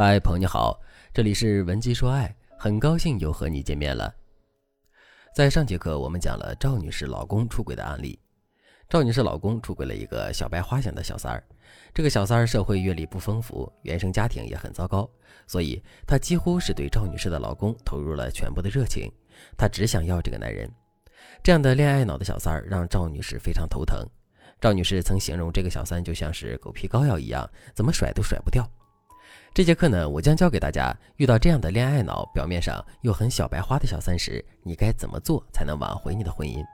嗨，朋友你好，这里是文姬说爱，很高兴又和你见面了。在上节课我们讲了赵女士老公出轨的案例。赵女士老公出轨了一个小白花型的小三儿，这个小三儿社会阅历不丰富，原生家庭也很糟糕，所以她几乎是对赵女士的老公投入了全部的热情，她只想要这个男人。这样的恋爱脑的小三儿让赵女士非常头疼。赵女士曾形容这个小三就像是狗皮膏药一样，怎么甩都甩不掉。这节课呢，我将教给大家，遇到这样的恋爱脑，表面上又很小白花的小三时，你该怎么做才能挽回你的婚姻？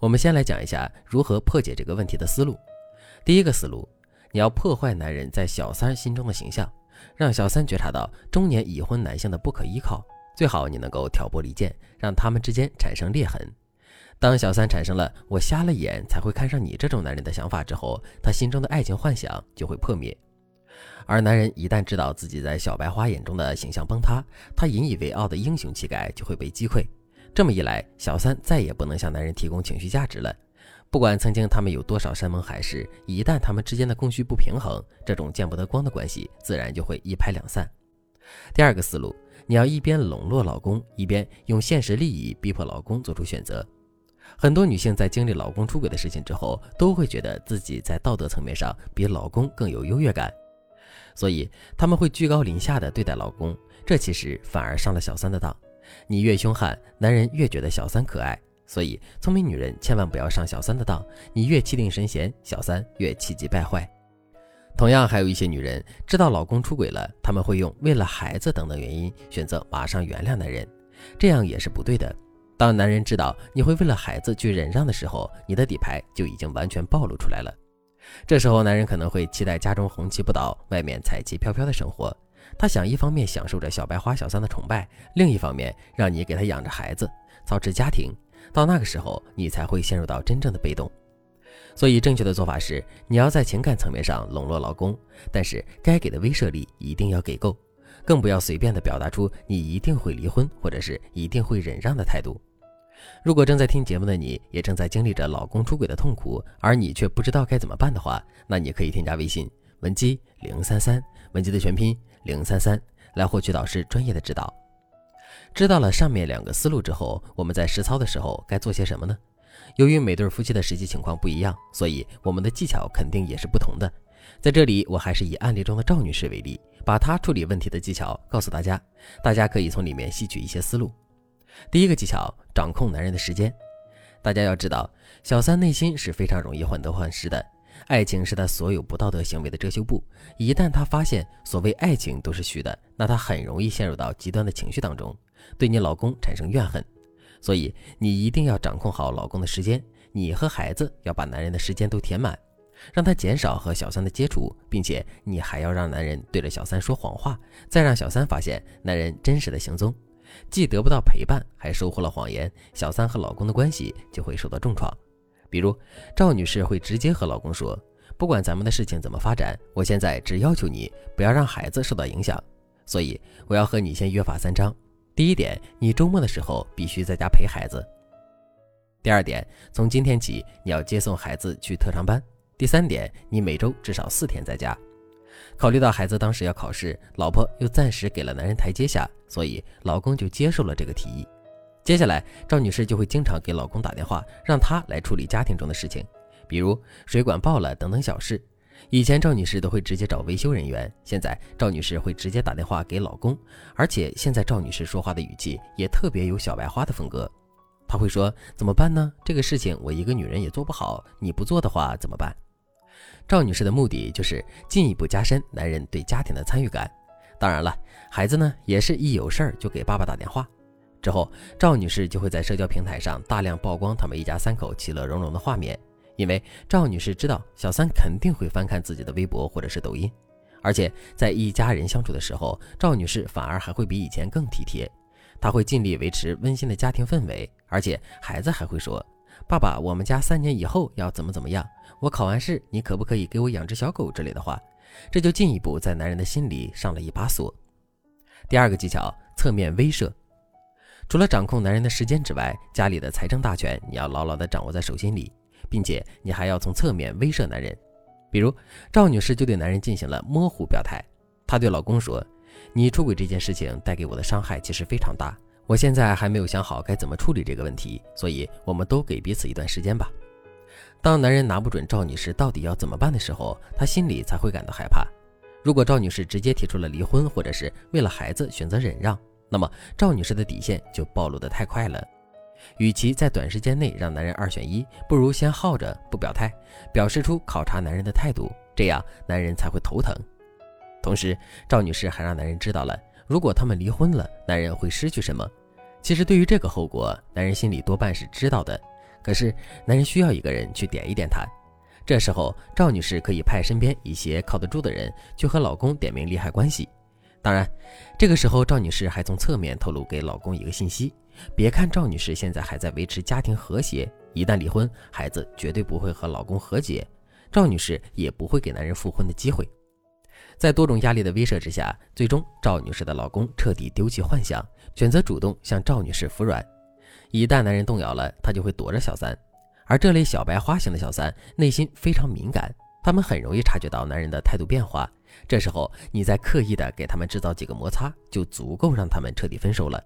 我们先来讲一下如何破解这个问题的思路。第一个思路，你要破坏男人在小三心中的形象，让小三觉察到中年已婚男性的不可依靠。最好你能够挑拨离间，让他们之间产生裂痕。当小三产生了“我瞎了眼才会看上你”这种男人的想法之后，他心中的爱情幻想就会破灭。而男人一旦知道自己在小白花眼中的形象崩塌，他引以为傲的英雄气概就会被击溃。这么一来，小三再也不能向男人提供情绪价值了。不管曾经他们有多少山盟海誓，一旦他们之间的供需不平衡，这种见不得光的关系自然就会一拍两散。第二个思路，你要一边笼络老公，一边用现实利益逼迫老公做出选择。很多女性在经历老公出轨的事情之后，都会觉得自己在道德层面上比老公更有优越感。所以他们会居高临下的对待老公，这其实反而上了小三的当。你越凶悍，男人越觉得小三可爱。所以聪明女人千万不要上小三的当，你越气定神闲，小三越气急败坏。同样，还有一些女人知道老公出轨了，他们会用为了孩子等等原因选择马上原谅男人，这样也是不对的。当男人知道你会为了孩子去忍让的时候，你的底牌就已经完全暴露出来了。这时候，男人可能会期待家中红旗不倒，外面彩旗飘飘的生活。他想一方面享受着小白花小三的崇拜，另一方面让你给他养着孩子，操持家庭。到那个时候，你才会陷入到真正的被动。所以，正确的做法是，你要在情感层面上笼络老公，但是该给的威慑力一定要给够，更不要随便的表达出你一定会离婚或者是一定会忍让的态度。如果正在听节目的你也正在经历着老公出轨的痛苦，而你却不知道该怎么办的话，那你可以添加微信文姬零三三，文姬的全拼零三三，来获取导师专业的指导。知道了上面两个思路之后，我们在实操的时候该做些什么呢？由于每对夫妻的实际情况不一样，所以我们的技巧肯定也是不同的。在这里，我还是以案例中的赵女士为例，把她处理问题的技巧告诉大家，大家可以从里面吸取一些思路。第一个技巧，掌控男人的时间。大家要知道，小三内心是非常容易患得患失的，爱情是他所有不道德行为的遮羞布。一旦他发现所谓爱情都是虚的，那他很容易陷入到极端的情绪当中，对你老公产生怨恨。所以你一定要掌控好老公的时间，你和孩子要把男人的时间都填满，让他减少和小三的接触，并且你还要让男人对着小三说谎话，再让小三发现男人真实的行踪。既得不到陪伴，还收获了谎言，小三和老公的关系就会受到重创。比如赵女士会直接和老公说：“不管咱们的事情怎么发展，我现在只要求你不要让孩子受到影响。所以我要和你先约法三章：第一点，你周末的时候必须在家陪孩子；第二点，从今天起你要接送孩子去特长班；第三点，你每周至少四天在家。”考虑到孩子当时要考试，老婆又暂时给了男人台阶下，所以老公就接受了这个提议。接下来，赵女士就会经常给老公打电话，让他来处理家庭中的事情，比如水管爆了等等小事。以前赵女士都会直接找维修人员，现在赵女士会直接打电话给老公，而且现在赵女士说话的语气也特别有小白花的风格。她会说：“怎么办呢？这个事情我一个女人也做不好，你不做的话怎么办？”赵女士的目的就是进一步加深男人对家庭的参与感。当然了，孩子呢也是一有事儿就给爸爸打电话。之后，赵女士就会在社交平台上大量曝光他们一家三口其乐融融的画面，因为赵女士知道小三肯定会翻看自己的微博或者是抖音，而且在一家人相处的时候，赵女士反而还会比以前更体贴。她会尽力维持温馨的家庭氛围，而且孩子还会说。爸爸，我们家三年以后要怎么怎么样？我考完试，你可不可以给我养只小狗之类的话？这就进一步在男人的心里上了一把锁。第二个技巧，侧面威慑。除了掌控男人的时间之外，家里的财政大权你要牢牢地掌握在手心里，并且你还要从侧面威慑男人。比如赵女士就对男人进行了模糊表态，她对老公说：“你出轨这件事情带给我的伤害其实非常大，我现在还没有想好该怎么处理这个问题，所以我们都给彼此一段时间吧。”当男人拿不准赵女士到底要怎么办的时候，他心里才会感到害怕。如果赵女士直接提出了离婚，或者是为了孩子选择忍让，那么赵女士的底线就暴露得太快了。与其在短时间内让男人二选一，不如先耗着不表态，表示出考察男人的态度，这样男人才会头疼。同时，赵女士还让男人知道了，如果他们离婚了，男人会失去什么。其实，对于这个后果，男人心里多半是知道的。可是，男人需要一个人去点一点他。这时候，赵女士可以派身边一些靠得住的人去和老公点明利害关系。当然，这个时候赵女士还从侧面透露给老公一个信息：别看赵女士现在还在维持家庭和谐，一旦离婚，孩子绝对不会和老公和解，赵女士也不会给男人复婚的机会。在多种压力的威慑之下，最终赵女士的老公彻底丢弃幻想，选择主动向赵女士服软。一旦男人动摇了，他就会躲着小三。而这类小白花型的小三内心非常敏感，他们很容易察觉到男人的态度变化。这时候，你再刻意的给他们制造几个摩擦，就足够让他们彻底分手了。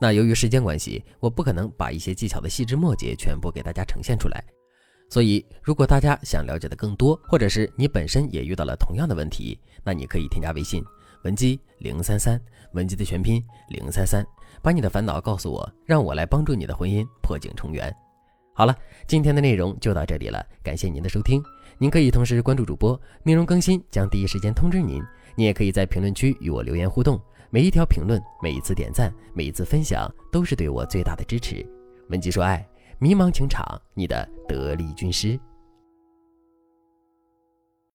那由于时间关系，我不可能把一些技巧的细枝末节全部给大家呈现出来。所以，如果大家想了解的更多，或者是你本身也遇到了同样的问题，那你可以添加微信文姬零三三，文姬的全拼零三三，把你的烦恼告诉我，让我来帮助你的婚姻破镜重圆。好了，今天的内容就到这里了，感谢您的收听。您可以同时关注主播，内容更新将第一时间通知您。您也可以在评论区与我留言互动，每一条评论、每一次点赞、每一次分享，都是对我最大的支持。文姬说爱，迷茫情场，你的得力军师。